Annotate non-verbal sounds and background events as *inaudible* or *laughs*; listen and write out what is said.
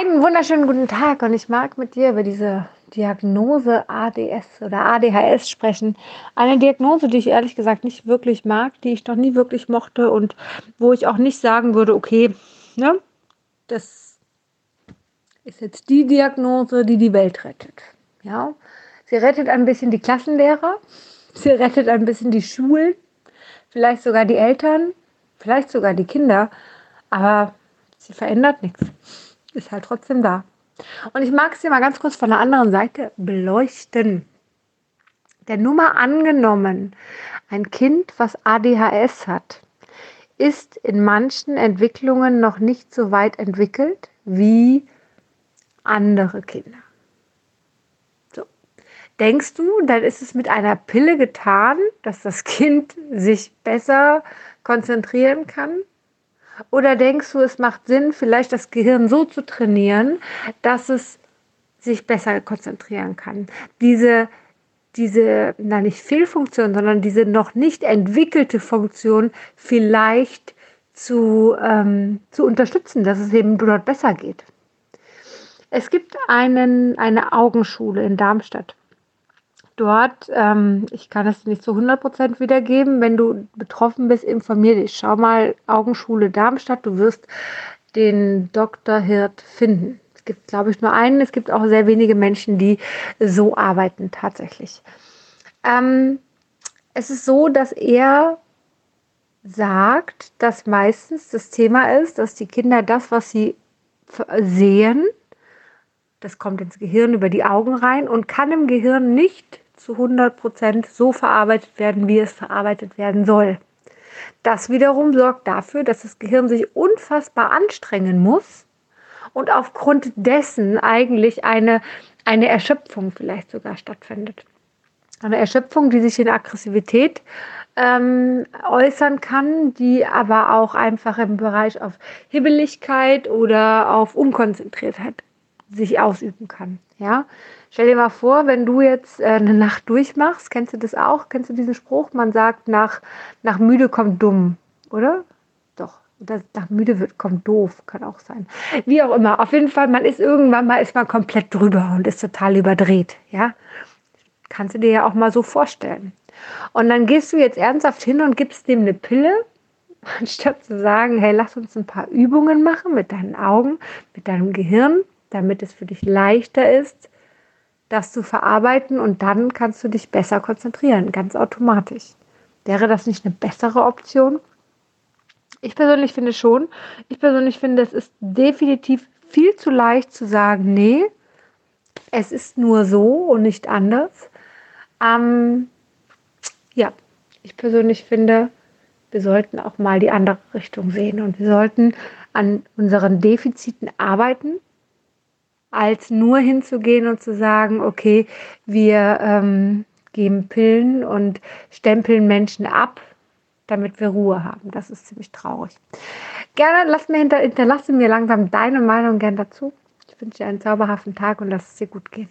Einen wunderschönen guten Tag und ich mag mit dir über diese Diagnose ADS oder ADHS sprechen. Eine Diagnose, die ich ehrlich gesagt nicht wirklich mag, die ich noch nie wirklich mochte und wo ich auch nicht sagen würde, okay, ne, das ist jetzt die Diagnose, die die Welt rettet. Ja, sie rettet ein bisschen die Klassenlehrer, sie rettet ein bisschen die Schulen, vielleicht sogar die Eltern, vielleicht sogar die Kinder, aber sie verändert nichts ist halt trotzdem da. Und ich mag es dir mal ganz kurz von der anderen Seite beleuchten. Der Nummer angenommen, ein Kind, was ADHS hat, ist in manchen Entwicklungen noch nicht so weit entwickelt wie andere Kinder. So. Denkst du, dann ist es mit einer Pille getan, dass das Kind sich besser konzentrieren kann? Oder denkst du, es macht Sinn, vielleicht das Gehirn so zu trainieren, dass es sich besser konzentrieren kann? Diese, diese, na nicht Fehlfunktion, sondern diese noch nicht entwickelte Funktion vielleicht zu, ähm, zu unterstützen, dass es eben dort besser geht. Es gibt einen, eine Augenschule in Darmstadt dort, ähm, ich kann es nicht zu 100% wiedergeben, wenn du betroffen bist, informier dich. Schau mal Augenschule Darmstadt, du wirst den Dr. Hirt finden. Es gibt, glaube ich, nur einen, es gibt auch sehr wenige Menschen, die so arbeiten tatsächlich. Ähm, es ist so, dass er sagt, dass meistens das Thema ist, dass die Kinder das, was sie sehen, das kommt ins Gehirn über die Augen rein und kann im Gehirn nicht zu 100 Prozent so verarbeitet werden, wie es verarbeitet werden soll. Das wiederum sorgt dafür, dass das Gehirn sich unfassbar anstrengen muss und aufgrund dessen eigentlich eine, eine Erschöpfung vielleicht sogar stattfindet. Eine Erschöpfung, die sich in Aggressivität ähm, äußern kann, die aber auch einfach im Bereich auf Hibbeligkeit oder auf Unkonzentriertheit sich ausüben kann. Ja, stell dir mal vor, wenn du jetzt äh, eine Nacht durchmachst, kennst du das auch? Kennst du diesen Spruch? Man sagt, nach, nach müde kommt dumm, oder? Doch. Das, nach müde wird, kommt doof, kann auch sein. Wie auch immer. Auf jeden Fall, man ist irgendwann mal, ist man komplett drüber und ist total überdreht. Ja, kannst du dir ja auch mal so vorstellen. Und dann gehst du jetzt ernsthaft hin und gibst dem eine Pille, *laughs* anstatt zu sagen, hey, lass uns ein paar Übungen machen mit deinen Augen, mit deinem Gehirn damit es für dich leichter ist, das zu verarbeiten und dann kannst du dich besser konzentrieren, ganz automatisch. Wäre das nicht eine bessere Option? Ich persönlich finde schon. Ich persönlich finde, es ist definitiv viel zu leicht zu sagen, nee, es ist nur so und nicht anders. Ähm, ja, ich persönlich finde, wir sollten auch mal die andere Richtung sehen und wir sollten an unseren Defiziten arbeiten als nur hinzugehen und zu sagen, okay, wir ähm, geben Pillen und stempeln Menschen ab, damit wir Ruhe haben. Das ist ziemlich traurig. Gerne lass mir hinter, hinterlasse mir langsam deine Meinung gern dazu. Ich wünsche dir einen zauberhaften Tag und lass es dir gut gehen.